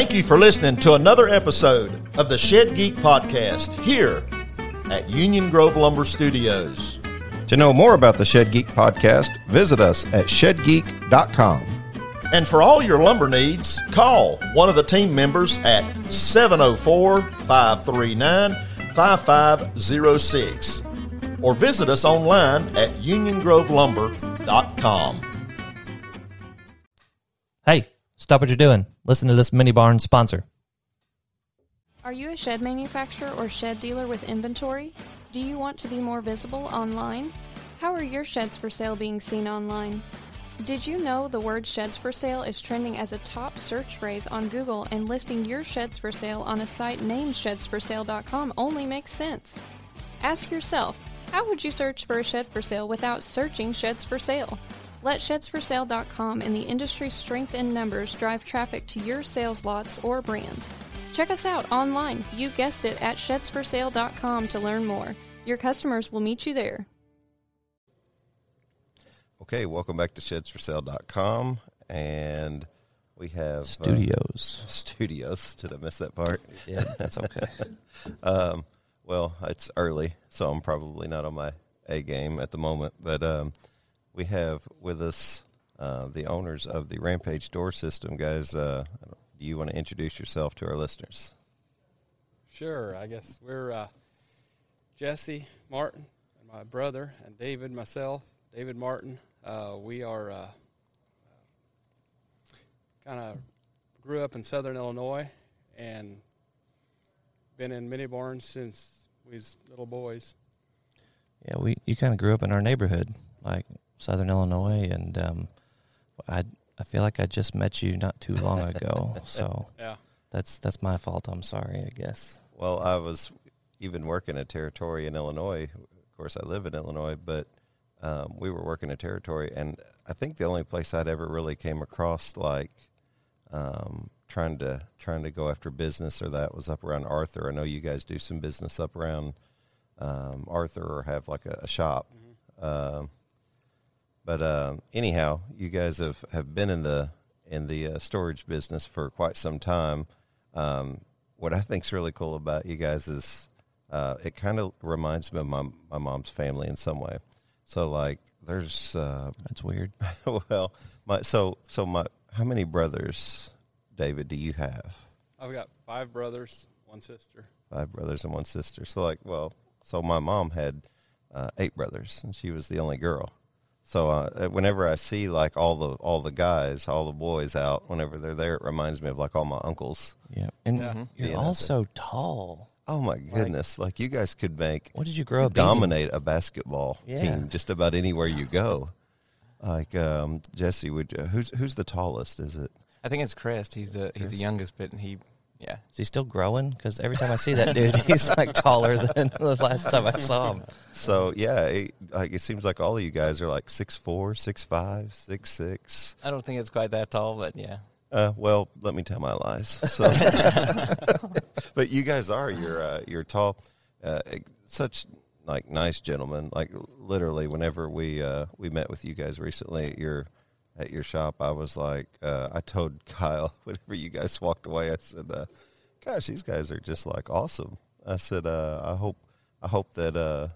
Thank you for listening to another episode of the Shed Geek Podcast here at Union Grove Lumber Studios. To know more about the Shed Geek podcast, visit us at shedgeek.com. And for all your lumber needs, call one of the team members at 704 539 5506 or visit us online at uniongrovelumber.com. Hey, stop what you're doing. Listen to this mini barn sponsor. Are you a shed manufacturer or shed dealer with inventory? Do you want to be more visible online? How are your sheds for sale being seen online? Did you know the word sheds for sale is trending as a top search phrase on Google and listing your sheds for sale on a site named shedsforsale.com only makes sense? Ask yourself, how would you search for a shed for sale without searching sheds for sale? Let shedsforsale.com and the industry's strength in numbers drive traffic to your sales lots or brand. Check us out online. You guessed it at shedsforsale.com to learn more. Your customers will meet you there. Okay, welcome back to shedsforsale.com. And we have uh, Studios. studios. Did I miss that part? Yeah, that's okay. Um, well, it's early, so I'm probably not on my A game at the moment. But um, we have with us uh, the owners of the Rampage Door System. Guys, uh, do you want to introduce yourself to our listeners? Sure. I guess we're uh, Jesse Martin and my brother and David, myself, David Martin. Uh, we are uh, kind of grew up in Southern Illinois and been in mini barns since we was little boys. yeah, we you kind of grew up in our neighborhood, like Southern Illinois, and um, I I feel like I just met you not too long ago, so Yeah. that's that's my fault. I'm sorry, I guess. Well, I was even working a territory in Illinois. Of course, I live in Illinois, but um, we were working a territory, and I think the only place I'd ever really came across like um, trying to trying to go after business or that was up around Arthur. I know you guys do some business up around um, Arthur or have like a, a shop. Um, but um, anyhow, you guys have, have been in the in the uh, storage business for quite some time. Um, what I think is really cool about you guys is uh, it kind of reminds me of my my mom's family in some way. So like, there's uh, That's weird. well, my so so my how many brothers, David, do you have? I've got five brothers, one sister. Five brothers and one sister. So like, well, so my mom had uh, eight brothers, and she was the only girl. So uh, whenever I see like all the all the guys, all the boys out, whenever they're there, it reminds me of like all my uncles. Yeah, and Yeah. you're Being out also tall. Oh my goodness! Like, you guys could make What did you grow up could eating? dominate a basketball Yeah. team just about anywhere you go. Like um, Jesse, would you, who's who's the tallest? Is it? I think it's Chris. He's the he's the youngest, but he, yeah, Is he still growing? Because every time I see that dude, he's like taller than the last time I saw him. So yeah, it, like it seems like all of you guys are like six four, six five, six six. I don't think it's quite that tall, but yeah, Uh, well, let me tell my lies. So, but you guys are you're uh, you're tall, uh, such like nice gentlemen. Like literally, whenever we uh, we met with you guys recently at your at your shop, I was like, uh, I told Kyle whenever you guys walked away, I said, uh, "Gosh, these guys are just like awesome." I said, uh, "I hope I hope that." Uh,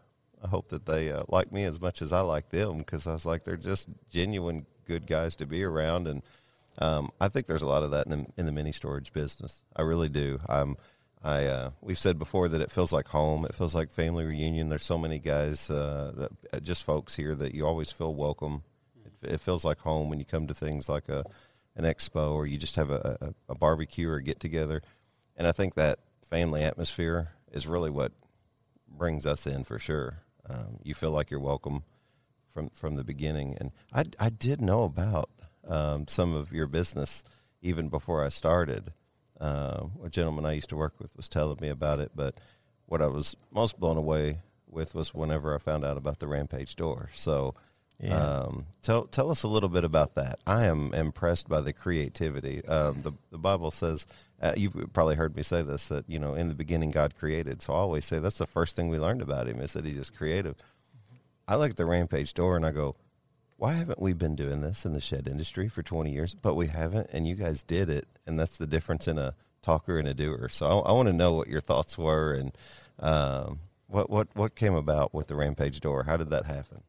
I hope that they uh, like me as much as I like them because I was like they're just genuine good guys to be around, and um, I think there's a lot of that in the, in the mini storage business. I really do. I'm, I uh, we've said before that it feels like home. It feels like family reunion. There's so many guys, that, just folks here that you always feel welcome. It, feels like home when you come to things like a an expo or you just have a, a, a barbecue or get together. And I think that family atmosphere is really what brings us in for sure. Um, you feel like you're welcome from from the beginning. And I I did know about um, some of your business even before I started. Uh, a gentleman I used to work with was telling me about it, but what I was most blown away with was whenever I found out about the Rampage door. So. Yeah. Um, tell tell us a little bit about that. I am impressed by the creativity. Um, the the Bible says uh, you've probably heard me say this that you know in the beginning God created. So I always say that's the first thing we learned about Him is that He is creative. I look at the Rampage door and I go, why haven't we been doing this in the shed industry for 20 years? But we haven't, and you guys did it, and that's the difference in a talker and a doer. So I, I want to know what your thoughts were and um, what what what came about with the Rampage door. How did that happen?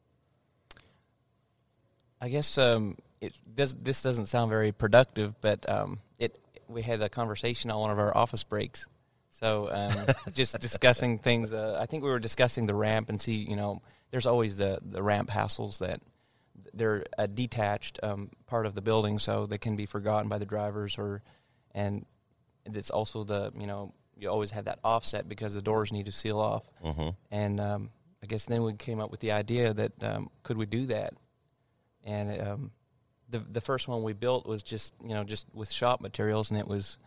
I guess um, it does. This doesn't sound very productive, but um, it. We had a conversation on one of our office breaks. So um, just discussing things. Uh, I think we were discussing the ramp and see. You know, there's always the the ramp hassles that they're a detached um, part of the building, so they can be forgotten by the drivers, or and it's also the you know you always have that offset because the doors need to seal off. Mm-hmm. And um, I guess then we came up with the idea that um, could we do that? And um, the the first one we built was just you know just with shop materials, and it was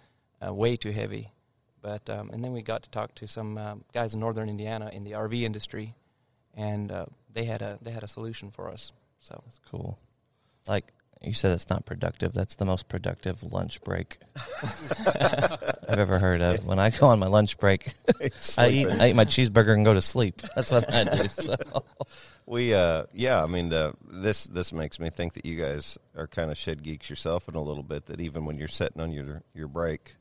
uh, way too heavy. But um, and then we got to talk to some um, guys in northern Indiana in the RV industry, and uh, they had a they had a solution for us. So That's cool. Like you said, it's not productive. That's the most productive lunch break I've ever heard of. When I go on my lunch break, I eat, I eat my cheeseburger and go to sleep. That's what I do. So. We, uh, yeah, I mean, uh, this this makes me think that you guys are kind of shed geeks yourself in a little bit. That even when you're sitting on your your break,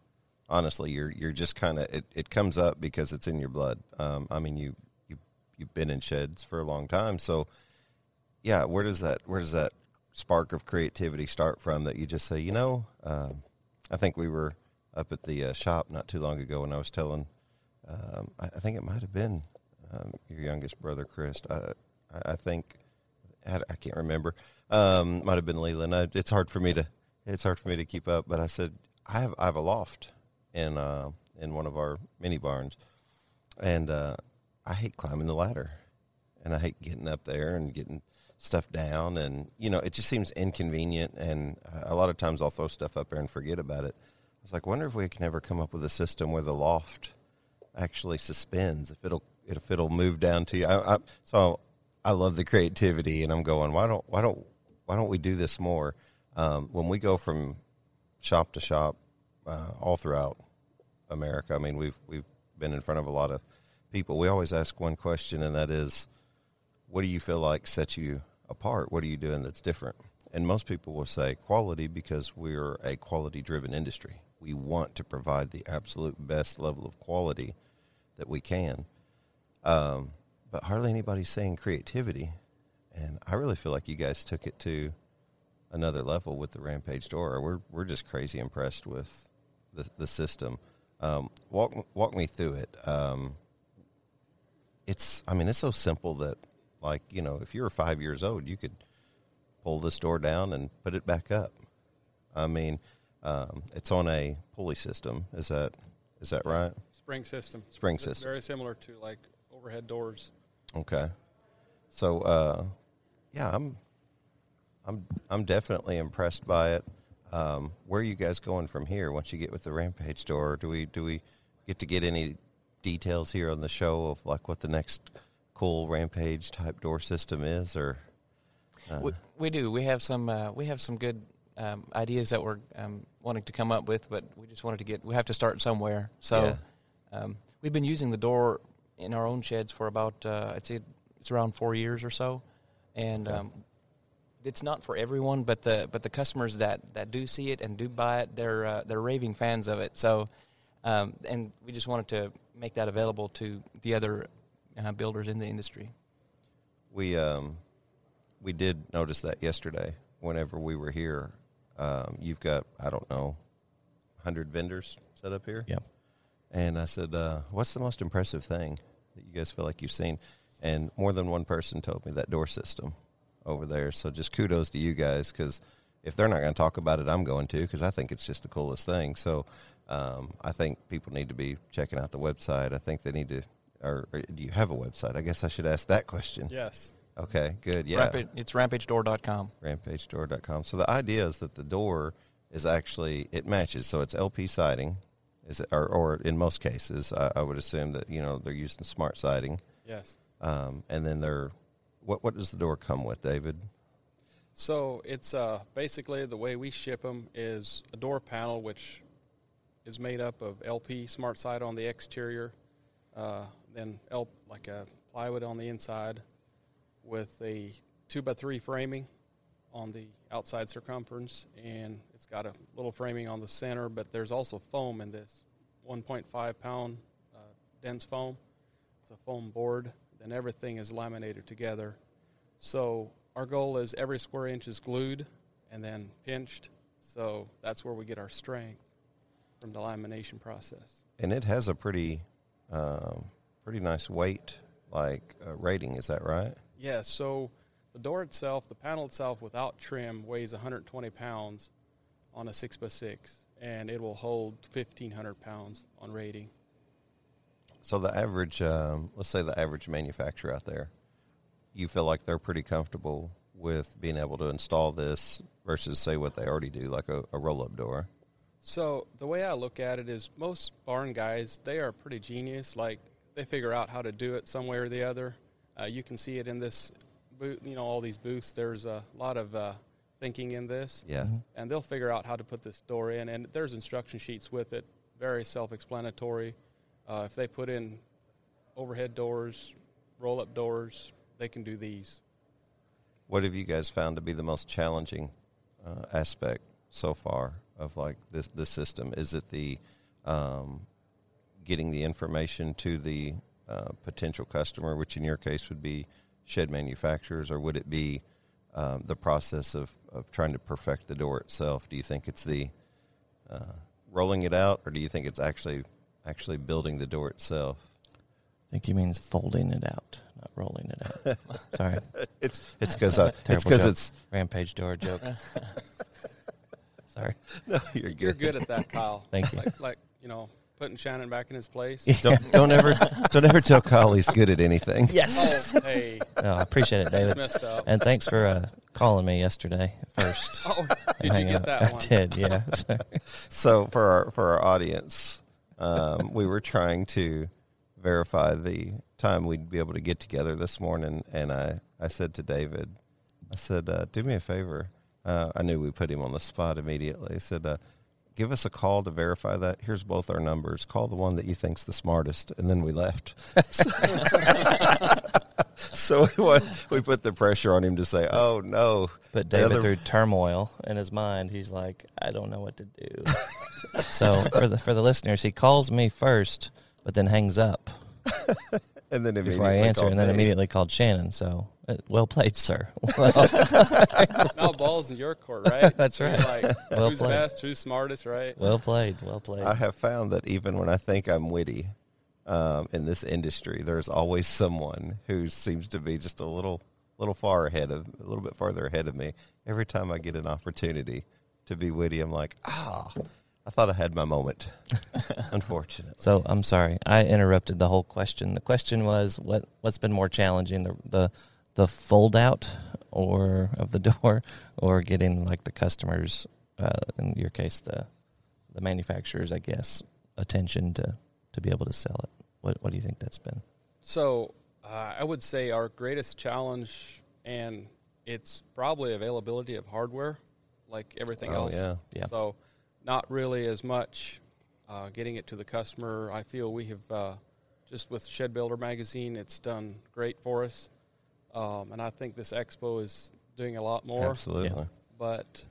honestly, you're you're just kind of it, it comes up because it's in your blood. Um, I mean, you you you've been in sheds for a long time, so yeah. Where does that where does that spark of creativity start from? That you just say, you know, um, I think we were up at the uh, shop not too long ago, and I was telling, um, I, I think it might have been um, your youngest brother, Chris. I, I- I think I, I can't remember. Um, might have been Leland. I, it's hard for me to it's hard for me to keep up. But I said I have I have a loft in uh, in one of our mini barns, and uh, I hate climbing the ladder, and I hate getting up there and getting stuff down, and you know it just seems inconvenient. And a lot of times I'll throw stuff up there and forget about it. I was like, wonder if we can ever come up with a system where the loft actually suspends if it'll if it'll move down to you. I, I, so I love the creativity, and I'm going. Why don't why don't why don't we do this more? Um, when we go from shop to shop, uh, all throughout America. I mean, we've we've been in front of a lot of people. We always ask one question, and that is, "What do you feel like sets you apart? What are you doing that's different?" And most people will say quality because we're a quality driven industry. We want to provide the absolute best level of quality that we can. Um, but hardly anybody's saying creativity. And I really feel like you guys took it to another level with the Rampage door. We're we're just crazy impressed with the the system. Um, walk walk me through it. Um, it's I mean it's so simple that like you know if you were five years old you could pull this door down and put it back up. I mean um, it's on a pulley system. Is that is that right? Spring system. Spring It's system. Very similar to like overhead doors. Okay. So uh, yeah, I'm I'm I'm definitely impressed by it. Um, where are you guys going from here once you get with the Rampage door? Do we do we get to get any details here on the show of like what the next cool Rampage type door system is, or uh, we, we do. We have some. Uh, we have some good um, ideas that we're um, wanting to come up with, but we just wanted to get. We have to start somewhere. So um, we've been using the door in our own sheds for about. Uh, I'd say it's around four years or so, and um, it's not for everyone. But the but the customers that, that do see it and do buy it, they're uh, they're raving fans of it. So, um, and we just wanted to make that available to the other uh, builders in the industry. we um, we did notice that yesterday whenever we were here. Um, you've got I don't know, hundred vendors set up here. Yep. And I said, uh, "What's the most impressive thing that you guys feel like you've seen?" And more than one person told me that door system over there. So just kudos to you guys because if they're not going to talk about it, I'm going to because I think it's just the coolest thing. So um, I think people need to be checking out the website. I think they need to. Or, or do you have a website? I guess I should ask that question. Yes. Okay, good. Yeah, Rampage, it's rampagedoor.com. rampagestore.com. So the idea is that the door is actually it matches. So it's LP siding, is it, or, or in most cases, I, I would assume that you know they're using smart siding, Yes. um, and then they're what what does the door come with, David? So it's uh, basically the way we ship them is a door panel which is made up of LP smart side on the exterior, uh, then L like a plywood on the inside, with a two by three framing on the outside circumference, and it's got a little framing on the center. But there's also foam in this, 1.5 pound uh, dense foam. It's a foam board. Then everything is laminated together. So our goal is every square inch is glued and then pinched. So that's where we get our strength from the lamination process. And it has a pretty, um, pretty nice weight like uh, rating. Is that right? Yes. so the door itself, the panel itself, without trim, weighs 120 pounds on a six by six, and it will hold 1,500 pounds on rating. So the average, um, let's say the average manufacturer out there, you feel like they're pretty comfortable with being able to install this versus say what they already do, like a, a roll up door. So the way I look at it is most barn guys, they are pretty genius. Like they figure out how to do it some way or the other. Uh, you can see it in this booth, you know, all these booths. There's a lot of uh, thinking in this. Yeah. Mm-hmm. And they'll figure out how to put this door in. And there's instruction sheets with it, very self explanatory. Uh, if they put in overhead doors, roll up doors, they can do these. What have you guys found to be the most challenging uh, aspect so far of like this this system? Is it the um, getting the information to the uh, potential customer, which in your case would be shed manufacturers, or would it be um, the process of, of trying to perfect the door itself? Do you think it's the uh, rolling it out, or do you think it's actually actually building the door itself? I think he means folding it out, not rolling it out. Sorry, It's it's because uh, it's Terrible because it's rampage door joke. Sorry. no, you're good. You're good at that, Kyle. Thank you. Like, like you know, putting Shannon back in his place. Don't don't ever don't ever tell Kyle he's good at anything. Yes. Oh, hey, No, I appreciate it, it's David. messed up. And thanks for uh, calling me yesterday first. Oh, did you get out. that I did, yeah. So for our for our audience, um, we were trying to verify the time we'd be able to get together this morning, and I I said to David, I said, uh, "Do me a favor." Uh, I knew we put him on the spot immediately. I said, uh, "Give us a call to verify that. Here's both our numbers. Call the one that you think's the smartest." And then we left. so we, went, we put the pressure on him to say, "Oh no." But David, other- through turmoil in his mind, he's like, I don't know what to do. so for the for the listeners, he calls me first, but then hangs up And then before I immediately answer, called and then me. immediately called Shannon. So uh, well played, sir. Well, now balls in your court, right? That's right. Like, Well who's played. best? Who's smartest? Right? well played. Well played. I have found that even when I think I'm witty um, in this industry, there's always someone who seems to be just a little, little far ahead of, a little bit farther ahead of me. Every time I get an opportunity to be witty, I'm like, ah, I thought I had my moment. Unfortunately, So I'm sorry, I interrupted the whole question. The question was what what's been more challenging the the the fold out or of the door or getting like the customers uh, in your case the the manufacturers I guess attention to to be able to sell it. What what do you think that's been? So uh, I would say our greatest challenge, and it's probably availability of hardware, like everything oh else. yeah, Yeah. So not really as much uh, getting it to the customer. I feel we have uh, just with Shed Builder magazine, it's done great for us, um, and I think this expo is doing a lot more. absolutely. But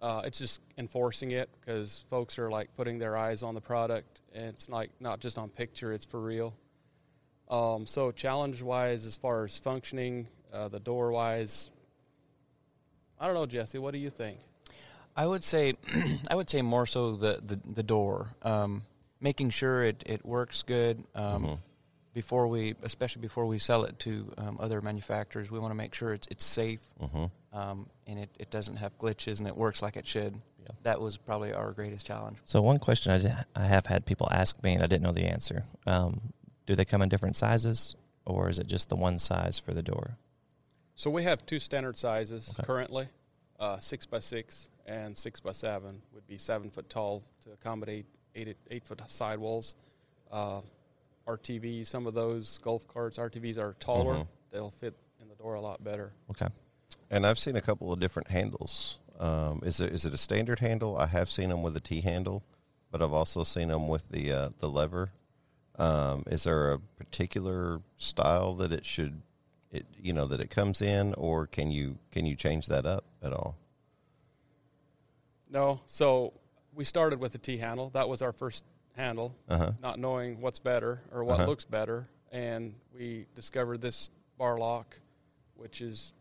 uh, it's just enforcing it because folks are like putting their eyes on the product, and it's like not just on picture; it's for real. Um, so challenge wise, as far as functioning, uh, the door wise, I don't know, Jesse. What do you think? I would say, I would say more so the the, the door, um, making sure it, it works good um, Mhm. before we, especially before we sell it to um, other manufacturers. We want to make sure it's it's safe Mhm. um, and it, it doesn't have glitches and it works like it should. Yeah. That was probably our greatest challenge. So one question I, di- I have had people ask me and I didn't know the answer. Um, do they come in different sizes or is it just the one size for the door? So we have two standard sizes Okay. currently, uh, six by six and six by seven would be seven foot tall to accommodate eight eight foot sidewalls. Uh, RTVs, some of those golf carts, RTVs are taller. Mhm. They'll fit in the door a lot better. Okay. And I've seen a couple of different handles. Um, is it is it a standard handle? I have seen them with a T handle, but I've also seen them with the uh, the lever. Um, is there a particular style that it should it you know that it comes in, or can you can you change that up at all? No. So we started with the T handle. That was our first handle, Uh-huh. not knowing what's better or what Uh-huh. looks better. And we discovered this bar lock, which is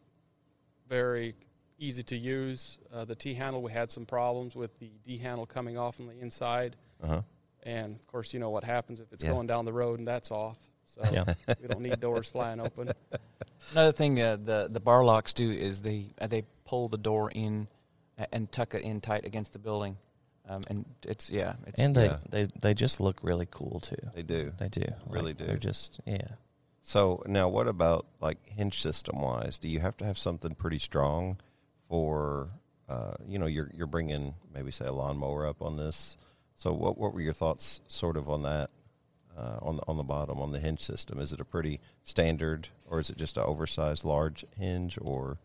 very easy to use. Uh, the T handle, we had some problems with the T handle coming off on the inside. Uh huh. And of course, you know what happens if it's Yeah. going down the road and that's off. So Yeah. we don't need doors flying open. Another thing uh, the the bar locks do is they uh, they pull the door in a- and tuck it in tight against the building, um, and it's yeah, it's and they, yeah. they they just look really cool too. They do. They do Really Like, do. They're just yeah. So now, what about like hinge system wise? Do you have to have something pretty strong for uh, you know you're you're bringing maybe say a lawnmower up on this? So what what were your thoughts sort of on that uh, on the on the bottom on the hinge system? Is it a pretty standard or is it just an oversized large hinge or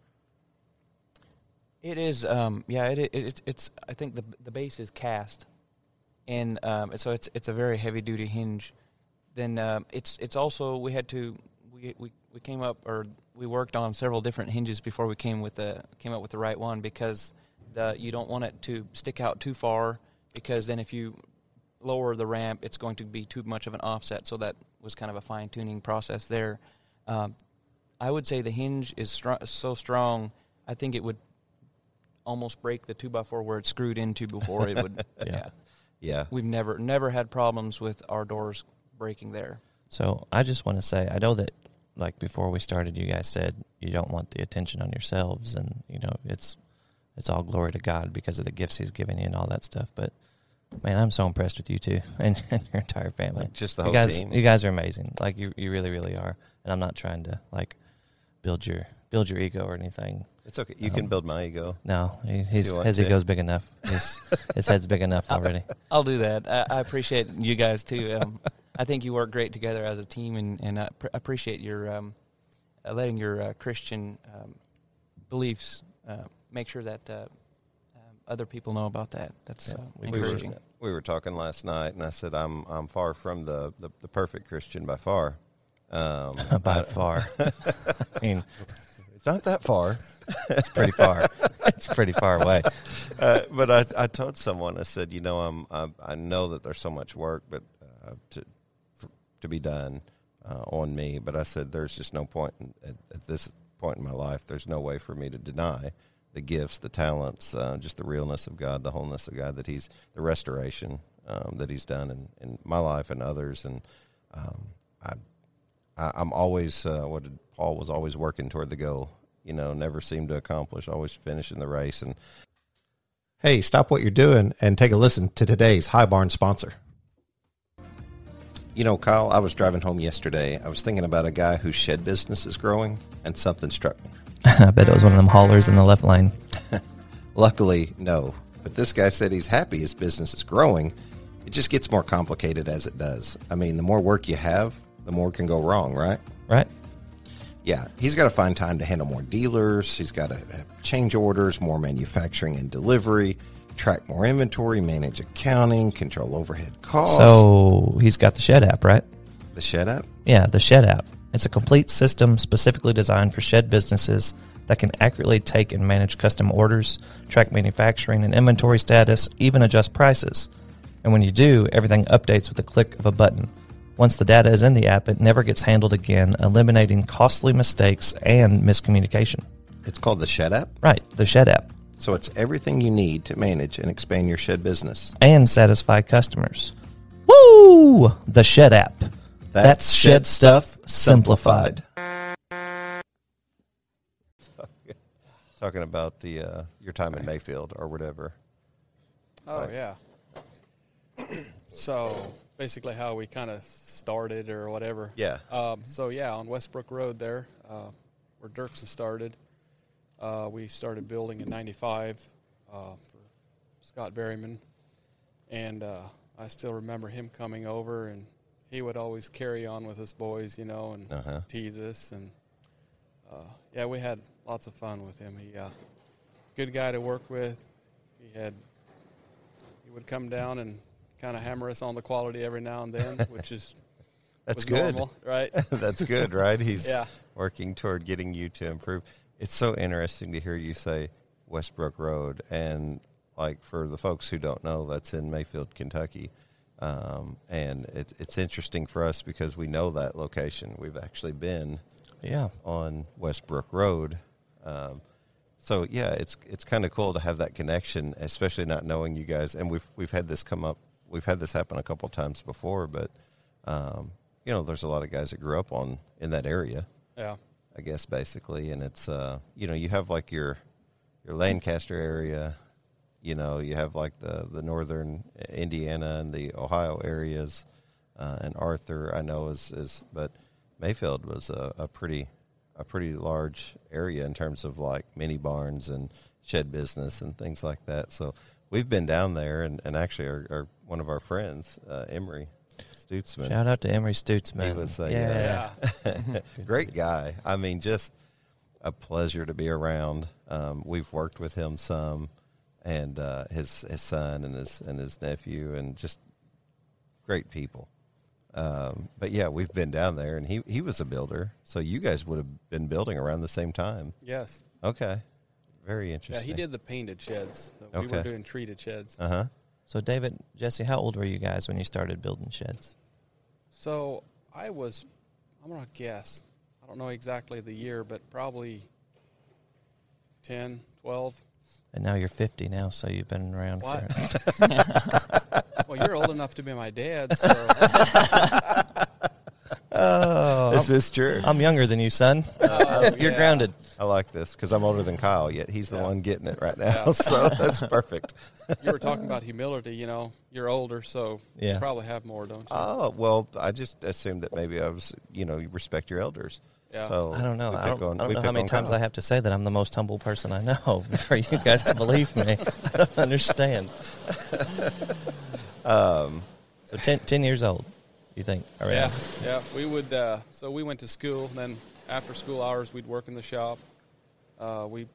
It is, um, yeah. It, it, it it's. I think the the base is cast, and um, so it's it's a very heavy duty hinge. Then um, it's it's also we had to we, we we came up or we worked on several different hinges before we came with the came up with the right one because the you don't want it to stick out too far because then if you lower the ramp it's going to be too much of an offset. So that was kind of a fine tuning process there. Um, I would say the hinge is str- so strong. I think it would almost break the two by four where it's screwed into before it would. yeah. yeah we've never never had problems with our doors breaking there. So I just want to say I know that like before we started, you guys said you don't want the attention on yourselves, and you know it's it's all glory to God because of the gifts He's given you and all that stuff. But man, I'm so impressed with you two and, and your entire family. just the you guys, team? you guys are amazing. Like you, you really, really are. And I'm not trying to like build your build your ego or anything. It's okay. You can Um, build my ego. No, he, he's, his to? ego's big enough. His, his head's big enough already. I'll do that. I, I appreciate you guys too. Um, I think you work great together as a team, and and I pr- appreciate your um, uh, letting your uh, Christian um, beliefs uh, make sure that uh, um, other people know about that. That's Yeah, uh, we we were, encouraging. we were talking last night, and I said I'm I'm far from the the, the perfect Christian by far. Um, By I- far. I mean, it's not that far. It's pretty far. it's pretty far away. uh, but I, I told someone I said, you know, I'm, I'm I know that there's so much work, but uh, to for, to be done uh, on me. But I said there's just no point in, at, at this point in my life. There's no way for me to deny the gifts, the talents, uh, just the realness of God, the wholeness of God that He's the restoration um, that He's done in, in my life and others. And um, I, I I'm always uh, what did Paul was always working toward the goal. You know, never seemed to accomplish. Always finishing the race and Hey, stop what you're doing and take a listen to today's High Barn sponsor. You know, Kyle, I was driving home yesterday. I was thinking about a guy whose shed business is growing, and something struck me. I bet it was one of them haulers in the left lane. Luckily, no. But this guy said he's happy his business is growing. It just gets more complicated as it does. I mean, the more work you have, the more can go wrong, right? Right? Yeah, he's got to find time to handle more dealers. He's got to change orders, more manufacturing and delivery, track more inventory, manage accounting, control overhead costs. So he's got the Shed app, right? the shed app? Yeah, the Shed app. It's a complete system specifically designed for shed businesses that can accurately take and manage custom orders, track manufacturing and inventory status, even adjust prices. And when you do, everything updates with a click of a button. Once the data is in the app, it never gets handled again, eliminating costly mistakes and miscommunication. It's called the shed app. Right, the Shed app. So it's everything you need to manage and expand your shed business. And satisfy customers. Woo! The Shed app. That's, shed stuff simplified. Talking about the uh, your time in Mayfield or whatever. Oh Right. yeah. so basically, how we kind of started or whatever. Yeah. Um, so yeah, on Westbrook Road there, uh, where Dirksen started, uh, we started building in '95 uh, for Scott Berryman, and uh, I still remember him coming over, and he would always carry on with us boys, you know, and Uh-huh. tease us, and uh, yeah, we had lots of fun with him. He, uh, good guy to work with. He had, he would come down and kind of hammer us on the quality every now and then, which is That's good. normal, right? That's good, right? He's Yeah. working toward getting you to improve. It's so interesting to hear you say Westbrook Road, and like for the folks who don't know, that's in Mayfield, Kentucky. Um, and it, it's interesting for us because we know that location. We've actually been Yeah. on Westbrook Road. Um, so yeah, it's it's kind of cool to have that connection, especially not knowing you guys. And we've we've had this come up. We've had this happen a couple times before, but um, you know, there's a lot of guys that grew up on in that area. Yeah. I guess basically, and it's uh, you know, you have like your your Lancaster area. You know, you have like the the northern Indiana and the Ohio areas, uh, and Arthur. I know is is, but Mayfield was a, a pretty a pretty large area in terms of like mini barns and shed business and things like that. So we've been down there, and, and actually, our, our one of our friends, uh, Emery Stutzman, Shout out to Emery Stutzman. He was a, yeah. Yeah. great guy. I mean, just a pleasure to be around. Um, we've worked with him some, and uh, his his son and his and his nephew, and just great people. Um, but yeah, we've been down there, and he he was a builder, so you guys would have been building around the same time. Yes. Okay, very interesting. Yeah, he did the painted sheds. We Okay. were doing treated sheds. Uh huh. So, David, Jesse, how old were you guys when you started building sheds? So I was, I'm going to guess. I don't know exactly the year, but probably 10, 12. And now you're 50 now, so you've been around What? for. Well, you're old enough to be my dad, so oh, oh, Is this true? I'm younger than you, son. Oh, You're yeah. grounded. I like this because I'm older than Kyle, yet he's the Yeah. one getting it right now. Yeah. So that's perfect. you were talking about humility. You know, you're older, so Yeah. you probably have more, don't you? Oh well, I just assumed that maybe I was, you know, you respect your elders. yeah. So I don't know. I don't, on- I don't know how many times Kyle. I have to say that I'm the most humble person I know for you guys to believe me. I don't understand. Um, So 10, 10 years old, you think? Around. Yeah, yeah. We would. Uh, so we went to school. Then after school hours, we'd work in the shop. Uh, we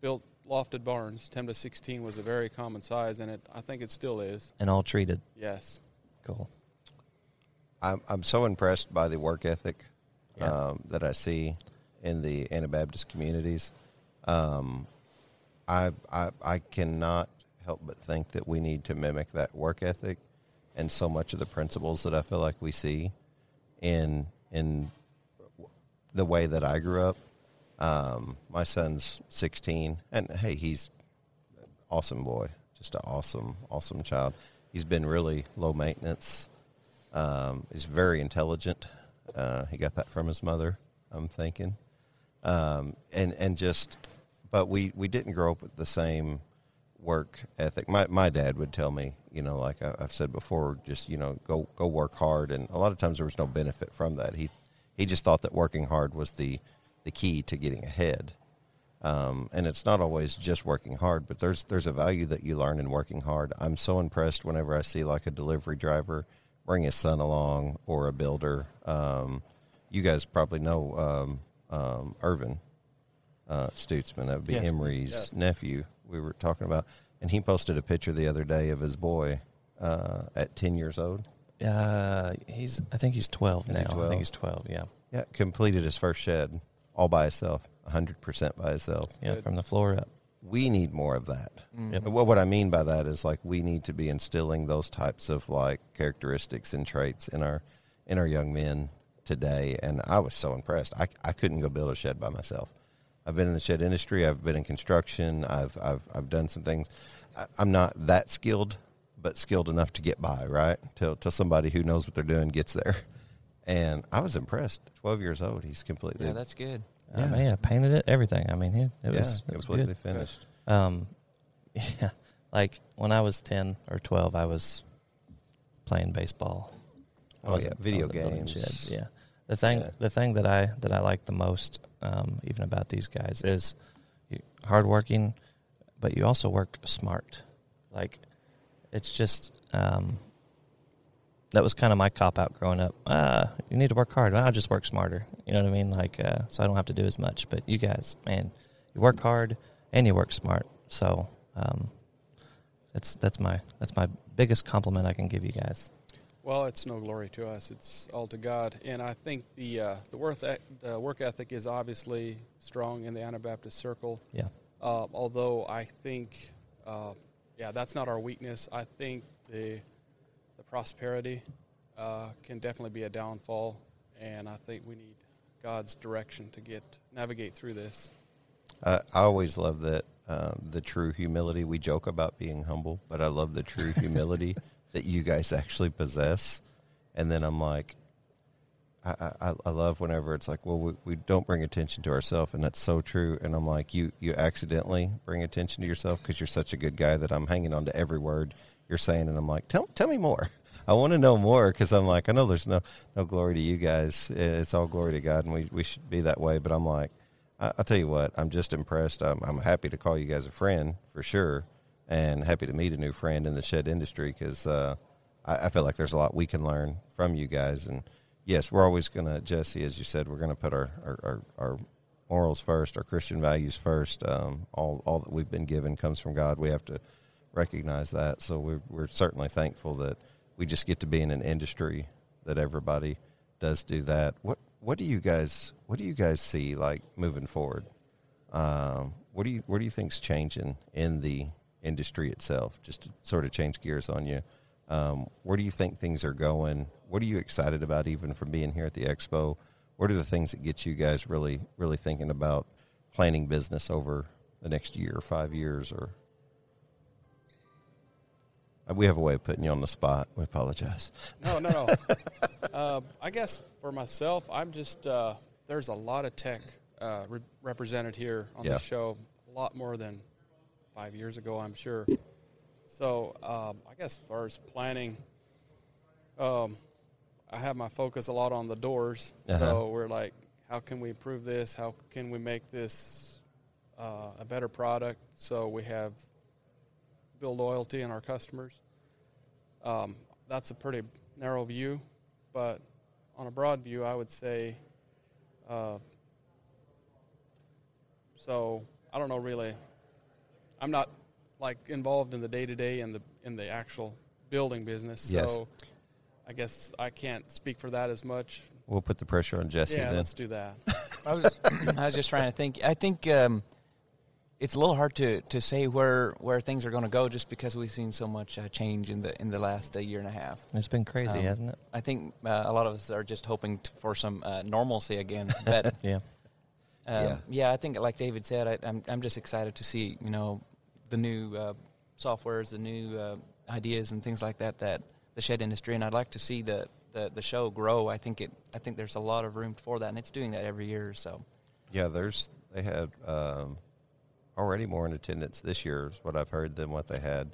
built lofted barns. Ten to sixteen was a very common size, and it. I think it still is. And all treated. Yes. Cool. I'm I'm so impressed by the work ethic Yeah. um, that I see in the Anabaptist communities. Um, I, I I cannot help but think that we need to mimic that work ethic and so much of the principles that I feel like we see in in the way that I grew up. Um, my son's 16, and hey, he's an awesome boy, just an awesome, awesome child. He's been really low maintenance. Um, he's very intelligent. Uh, he got that from his mother, I'm thinking. Um, and and just, but we we didn't grow up with the same work ethic. My my dad would tell me, you know, like I, I've said before, just you know, go go work hard. And a lot of times there was no benefit from that. He he just thought that working hard was the the key to getting ahead. Um, and it's not always just working hard, but there's there's a value that you learn in working hard. I'm so impressed whenever I see like a delivery driver bring his son along or a builder. Um, you guys probably know um, um, Irvin uh, Stutzman. That would be Yes. Emery's nephew. We were talking about, and he posted a picture the other day of his boy uh, at 10 years old. Uh, he's. I think he's 12 Is now. he I think he's 12, yeah. Yeah, completed his first shed all by himself, 100% by himself. Yeah, Good. from the floor up. We need more of that. Yep. And What what I mean by that is like we need to be instilling those types of like characteristics and traits in our in our young men today. And I was so impressed. I, I couldn't go build a shed by myself. I've been in the shed industry. I've been in construction. I've I've I've done some things. I, I'm not that skilled, but skilled enough to get by. Right till till somebody who knows what they're doing gets there. And I was impressed. Twelve years old. He's completely Yeah, that's good. Yeah. Yeah. I mean, I painted it, everything. I mean, he, it yeah, was, it was completely good. finished. Um, yeah, like when I was 10 or 12, I was playing baseball. I Oh, wasn't- yeah, video I wasn't building games. Yeah. The thing, Yeah. the thing that I that I like the most, um, even about these guys, is hardworking, but you also work smart. Like, it's just um, that was kind of my cop out growing up. Uh, you need to work hard. Well, I'll just work smarter. You know what I mean? Like, uh, so I don't have to do as much. But you guys, man, you work hard and you work smart. So um, that's that's my that's my biggest compliment I can give you guys. Well, it's no glory to us; it's all to God. And I think the uh, the work the work ethic is obviously strong in the Anabaptist circle. Yeah. Uh, although I think, uh, yeah, that's not our weakness. I think the the prosperity uh, can definitely be a downfall, and I think we need God's direction to get navigate through this. I always love that um, the true humility. We joke about being humble, but I love the true humility that you guys actually possess. And then I'm like, I, I, I love whenever it's like, well, we, we don't bring attention to ourselves, and that's so true. And I'm like, you you accidentally bring attention to yourself because you're such a good guy that I'm hanging on to every word you're saying, and I'm like, tell tell me more. I want to know more because I'm like, I know there's no no glory to you guys. It's all glory to God, and we we should be that way. But I'm like, I, will tell you what, I'm just impressed. I'm, I'm happy to call you guys a friend for sure, and happy to meet a new friend in the shed industry because uh, I, I, feel like there's a lot we can learn from you guys. And yes, we're always going to, Jesse, as you said, we're going to put our, our, our, our, morals first, our Christian values first. Um, all, all that we've been given comes from God. We have to recognize that. So we're, we're certainly thankful that we just get to be in an industry that everybody does do that. What what do you guys what do you guys see like moving forward? Um, what do you what do you think's changing in the industry itself? Just to sort of change gears on you. Um, where do you think things are going? What are you excited about even from being here at the expo? What are the things that get you guys really really thinking about planning business over the next year or five years or we have a way of putting you on the spot. We apologize. No, no, no. uh, I guess for myself, I'm just uh, there's a lot of tech uh, re- represented here on yeah. the show. A lot more than five years ago, I'm sure. So um, I guess as far as planning, um, I have my focus a lot on the doors. Uh-huh. So we're like, how can we improve this? How can we make this uh, a better product? So we have build loyalty in our customers. Um, that's a pretty narrow view, but on a broad view, I would say. Uh, so I don't know really. I'm not like involved in the day to day and the in the actual building business. Yes. So I guess I can't speak for that as much. We'll put the pressure on Jesse. Yeah, then. let's do that. I was I was just trying to think. I think um, it's a little hard to, to say where, where things are going to go just because we've seen so much uh, change in the in the last uh, year and a half. It's been crazy, um, hasn't it? I think uh, a lot of us are just hoping t- for some uh, normalcy again. But yeah. Um, yeah, yeah. I think, like David said, I, am I'm, I'm just excited to see you know the new uh, softwares, the new uh, ideas, and things like that that the shed industry, and I'd like to see the, the the show grow. I think it I think there's a lot of room for that, and it's doing that every year. So. Yeah, there's they had. Um, already more in attendance this year, is what I've heard, than what they had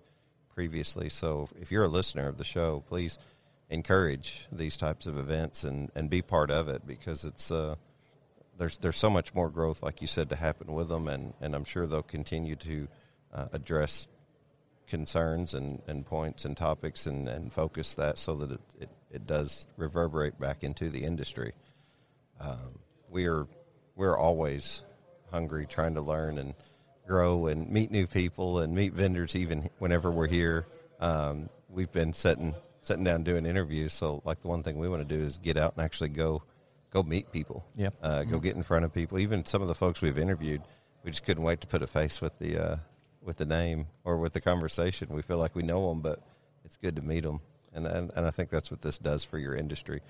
previously. So if you're a listener of the show, please encourage these types of events and, and be part of it because it's uh, there's there's so much more growth, like you said, to happen with them, and, and I'm sure they'll continue to uh, address concerns and, and points and topics and, and focus that so that it, it, it does reverberate back into the industry. Um, we are we're always hungry, trying to learn and grow and meet new people and meet vendors even whenever we're here. Um, we've been sitting sitting down doing interviews. So like the one thing we want to do is get out and actually go go meet people. Yeah. Uh, mm-hmm. Go get in front of people. Even some of the folks we've interviewed, we just couldn't wait to put a face with the uh, with the name or with the conversation. We feel like we know them, but it's good to meet them. And, and and I think that's what this does for your industry.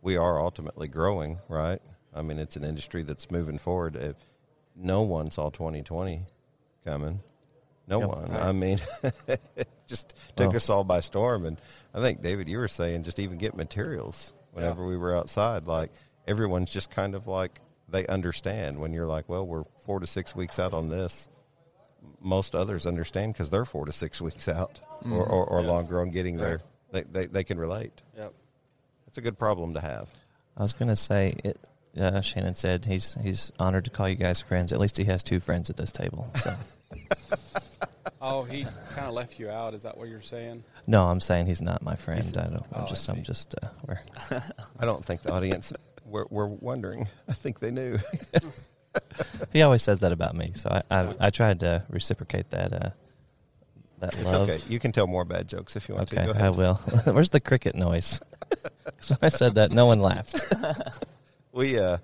We are ultimately growing, right? I mean, it's an industry that's moving forward. If no one saw 2020 coming. No yep. one. I mean, just took us all by storm. And I think David, you were saying just even get materials whenever yeah. we were outside. Like everyone's just kind of like they understand when you're like, well, we're four to six weeks out on this. Most others understand because they're four to six weeks out mm-hmm. or, or, or yes. longer on getting there. They, they, they can relate. Yep. It's a good problem to have. I was going to say it. Uh, Shannon said he's he's honored to call you guys friends. At least he has two friends at this table. So. oh, he kind of left you out. Is that what you're saying? No, I'm saying he's not my friend. I don't. I'm oh, just. I'm just. Uh, I don't think the audience were, were wondering. I think they knew. he always says that about me, so I I, I tried to reciprocate that. Uh, that it's love. okay. You can tell more bad jokes if you want okay, to. Go ahead. I will. Where's the cricket noise? So I said that. No one laughed. We uh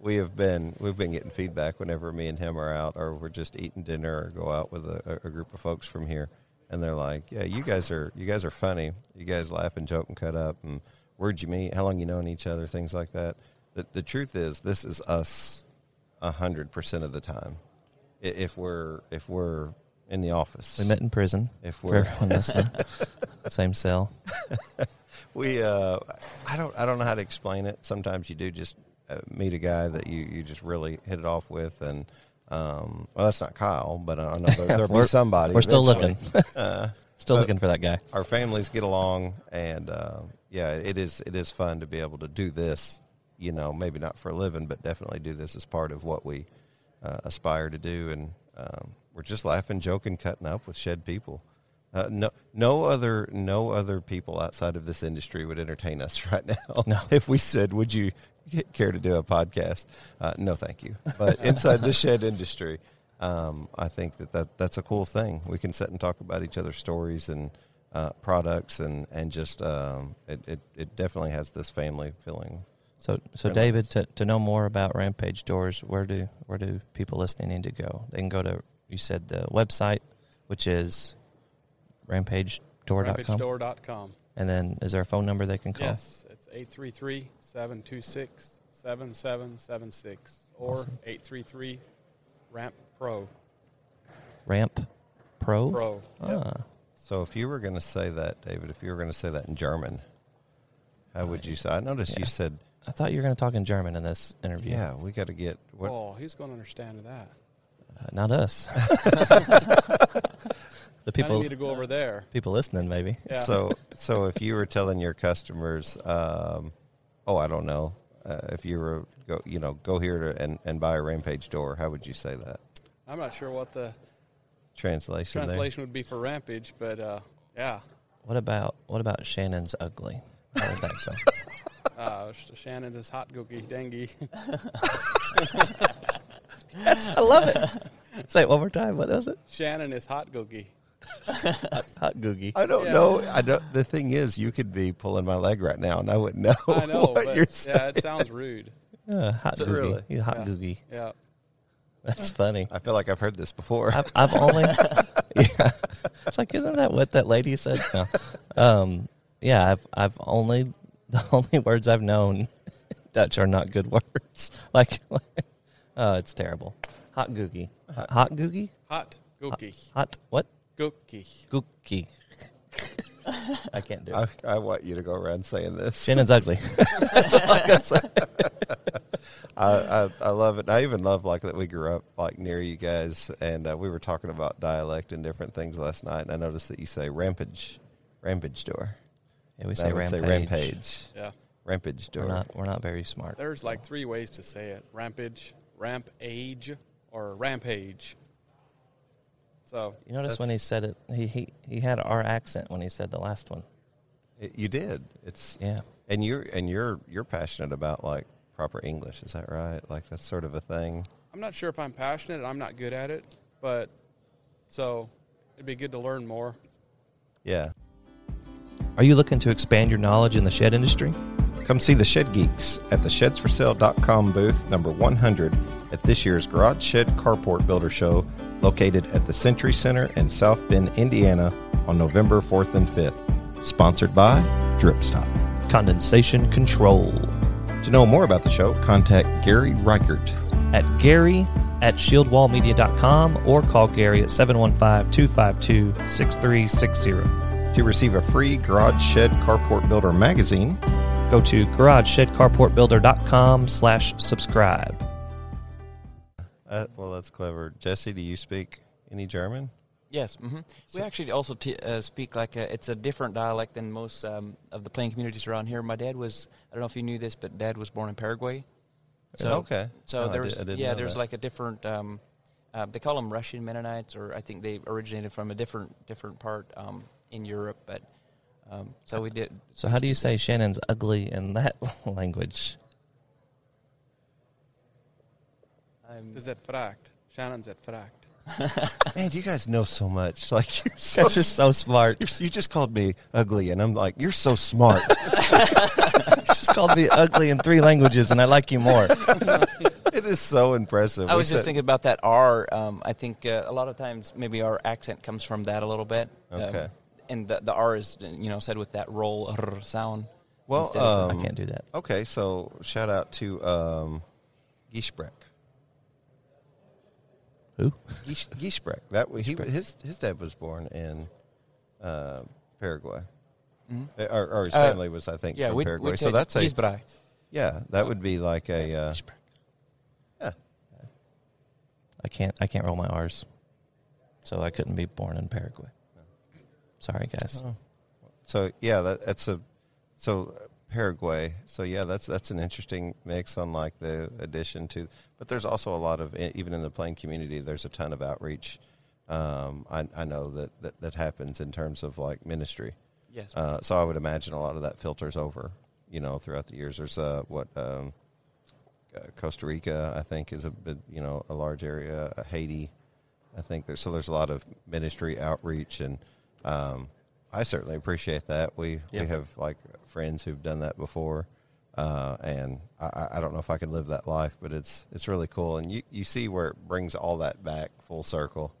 we have been we've been getting feedback whenever me and him are out or we're just eating dinner or go out with a, a group of folks from here and they're like, Yeah, you guys are you guys are funny. You guys laugh and joke and cut up and where'd you meet? How long you known each other? Things like that. The the truth is this is us a hundred percent of the time. If we're if we're in the office. We met in prison. if we're same cell. we uh i don't i don't know how to explain it sometimes you do just uh, meet a guy that you you just really hit it off with and um well that's not kyle but i know there, there'll be somebody We're still looking. uh, Still looking for that guy. our families get along and uh yeah it is it is fun to be able to do this you know maybe not for a living but definitely do this as part of what we uh, aspire to do and um, we're just laughing joking cutting up with shed people uh, no, no other, no other people outside of this industry would entertain us right now. No. If we said, "Would you care to do a podcast?" Uh, no, thank you. But inside the shed industry, um, I think that, that that's a cool thing. We can sit and talk about each other's stories and uh, products, and and just um, it, it it definitely has this family feeling. So, so David, to, to know more about Rampage Doors, where do where do people listening need to go? They can go to you said the website, which is rampagedoor.com, RampageDoor.com. and then is there a phone number they can call? Yes, it's 833 726 7776 or Awesome. 833 Ramp Pro. Ramp Pro. Pro. Yep. So, if you were going to say that, David, if you were going to say that in German, how would you say? I noticed Yeah. you said, I thought you were going to talk in German in this interview. "Yeah, we got to get." What, Oh, he's going to understand that? Uh, not us. the People people need to go over there. people listening, maybe. Yeah. So, so if you were telling your customers, um, oh, I don't know, uh, if you were go, you know, go here to, and and buy a Rampage door, how would you say that I'm not sure what the translation? there? translation would be for Rampage, but uh, yeah. What about what about Shannon's ugly? How would that go? Uh, Shannon is hot googie dengue. I love it. Say it one more time. What was it? Shannon is hot googie. Hot googie. I don't Yeah. know. I don't. The thing is, you could be pulling my leg right now, and I wouldn't know, I know, what but you're yeah, it sounds rude. Uh, hot So googie. really? He's hot Yeah. googie. Yeah. That's funny. I feel like I've heard this before. I've, I've only, yeah. It's like, isn't that what that lady said? No. Um, yeah, I've, I've only, the only words I've known Dutch are not good words. Like, oh, it's terrible. Hot googie. Hot googie? Hot googie. Hot, what? Googie. Googie. I can't do it. I, I want you to go around saying this. Shannon's ugly. I, I I love it. I even love like that we grew up like near you guys, and uh, we were talking about dialect and different things last night. And I noticed that you say rampage, rampage door. Yeah, we say rampage. say rampage, Yeah. rampage door. We're not, we're not very smart. There's like three ways to say it rampage, ramp age, or rampage. So, You notice when he said it, he, he, he had our accent when he said the last one. It- you did. It's Yeah. and you're and you're you're passionate about like proper English. Is that right? Like that's sort of a thing. I'm not sure if I'm passionate and I'm not good at it, but so it'd be good to learn more. Yeah. Are you looking to expand your knowledge in the shed industry? Come see the Shed Geeks at the shedsforsale.com booth number 100 at this year's Garage Shed Carport Builder Show located at the Century Center in South Bend, Indiana on November 4th and 5th. Sponsored by Dripstop. Condensation control. To know more about the show, contact Gary Reichert. At Gary at shieldwallmedia.com or call Gary at 715 252 6360. To receive a free Garage Shed Carport Builder magazine, Go to garageshedcarportbuilder.com slash subscribe. uh, well, that's clever. Jesse, do you speak any German? Yes, hmm we actually also t- uh, speak like a, it's a different dialect than most um, of the plain communities around here. My dad was I don't know if you knew this, but dad was born in Paraguay. So okay. so No, I there's did- I didn't yeah know there's that. like a different um, uh, they call them Russian Mennonites, or I think they originated from a different different part um, in Europe. But um, so we did. So, how do you say Shannon's ugly in that language? I'm, Is that fract? Shannon's at fract. Man, you guys know so much. Like you're so, That's just so smart. you're, you just called me ugly, and I'm like, you're so smart. just called me ugly in three languages, and I like you more. it is so impressive. I We was just said- thinking about that R. Um, I think uh, a lot of times maybe our accent comes from that a little bit. Um, Okay. And the, the R is you know said with that roll R sound. Well, of- um, I can't do that. Okay, so shout out to um, Giesbrecht. Who? Gies- Giesbrecht. That he his his dad was born in uh, Paraguay, Uh, or, or his Uh, family was, I think, yeah, from we, Paraguay. we so that's a Gisbrai. yeah, that would be like a uh, yeah. I can't. I can't roll my R's, so I couldn't be born in Paraguay. Sorry, guys. So yeah, that, that's a so uh, Paraguay. So yeah, that's that's an interesting mix on like the addition to. But there's also a lot of even in the plain community. There's a ton of outreach. Um, I I know that, that that happens in terms of like ministry. Yes. Uh, so I would imagine a lot of that filters over, you know, throughout the years. There's uh, what um, uh, Costa Rica, I think, is a bit, you know, a large area. Uh, Haiti, I think there's so there's a lot of ministry outreach, and um, I certainly appreciate that. We Yeah. we have like friends who've done that before, uh, and I- I, I don't know if I could live that life, but it's it's really cool, and you you see where it brings all that back full circle.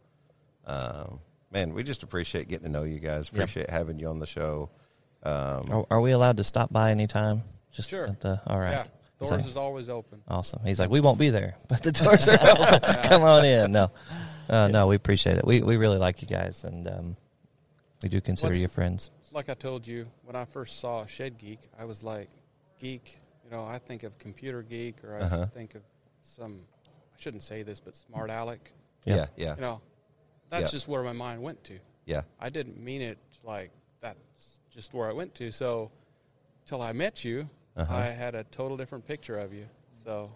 Um, man, we just appreciate getting to know you guys. Yep. Appreciate having you on the show. Um, Are, are we allowed to stop by anytime? Just Sure. At the, all right. Yeah, doors like- is always open. Awesome. He's like, we won't be there, but the doors are open. Come on in. No, uh, no, we appreciate it. We we really like you guys, and um, we do consider What's- you friends. Like I told you, when I first saw Shed Geek, I was like, geek. You know, I think of computer geek, or I Uh-huh. think of some. I shouldn't say this, but smart aleck. Yeah. yeah, yeah, You know, that's Yeah. just where my mind went to. yeah. I didn't mean it like that's just where I went to. So, till I met you, Uh-huh. I had a total different picture of you. So,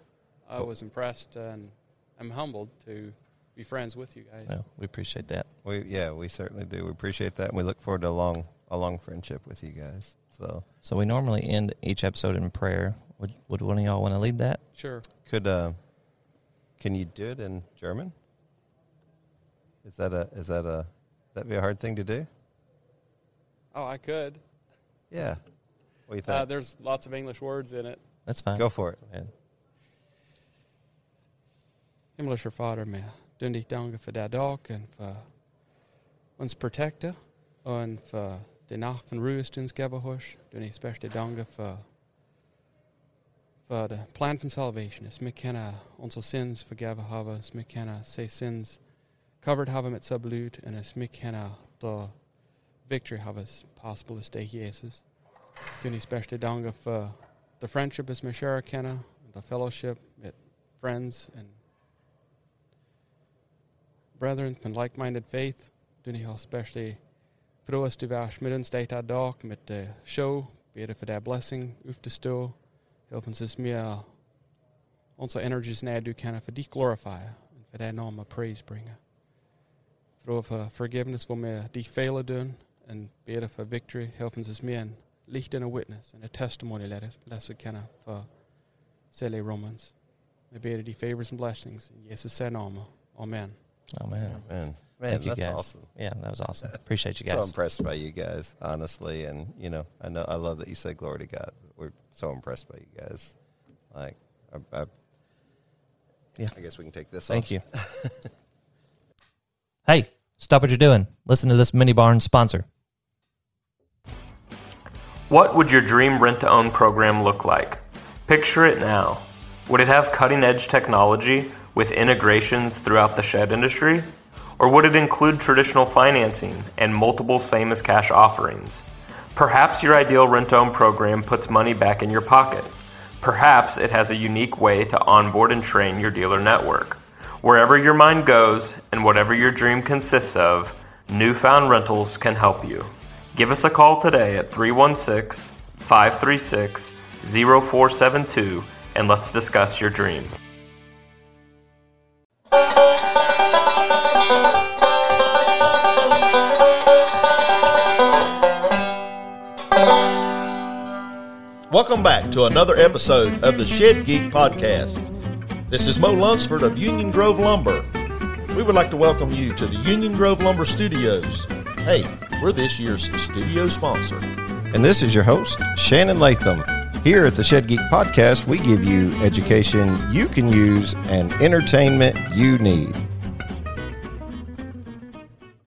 I was impressed and I'm humbled to be friends with you guys. Well, we appreciate that. We yeah, we certainly do. We appreciate that, and we look forward to a long a long friendship with you guys. So So we normally end each episode in prayer. Would would one of y'all want to lead that? Sure. could uh, can you do it in German? Is that a is that a that be a hard thing to do? Oh, I could. Yeah. What do you think? Uh, there's lots of English words in it. That's fine. Go for it. Go ahead. Himmlischer Vater, mir dich danke für der Tag und für uns Protector und für die Nacht von Ruhe, die uns gegeben hast. Ich beste danke für für den Plan von Salvation, dass wir können Sins vergeben haben, dass wir können Sins covered haben mit sein Blut und dass wir können die Victory haben, as possible as durch Jesus. Ich beste danke für the friendship as wir share the fellowship mit friends and brethren from like-minded faith. Doe ik especially froh als du was mit uns deze dag met de show. Bidden voor de blessing de stoel. Help ons eens meer onze energies naar du kunnen voor dich glorifieren. En voor de naam praise brengen. Froh voor forgiveness waar we dich fehlen doen. En bidden voor victory. Help ons eens meer een licht en een witness. En een testimony lessen kennen voor Sele Romans. We bidden die favors and blessings. In zijn naam. Amen. Oh man. Man, man, Thank you that's guys. awesome. Yeah, that was awesome. Appreciate you guys. So guys. impressed by you guys, honestly, and you know, I know I love that you say glory to God. We're so impressed by you guys. Like, I, I, Yeah. I guess we can take this. Thank off. you. hey, stop what you're doing. Listen to this mini barn sponsor. What would your dream rent to own program look like? Picture it now. Would it have cutting edge technology with integrations throughout the shed industry? Or would it include traditional financing and multiple same as cash offerings? Perhaps your ideal rent own program puts money back in your pocket. Perhaps it has a unique way to onboard and train your dealer network. Wherever your mind goes and whatever your dream consists of, Newfound Rentals can help you. Give us a call today at 316 536 0472 and let's discuss your dream. Welcome back to another episode of the Shed Geek Podcast. This is Mo Lunsford of Union Grove Lumber. we would like to welcome you to the Union Grove Lumber Studios. Hey, we're this year's studio sponsor. And this is your host, Shannon Latham. Here at the Shed Geek Podcast, we give you education you can use and entertainment you need.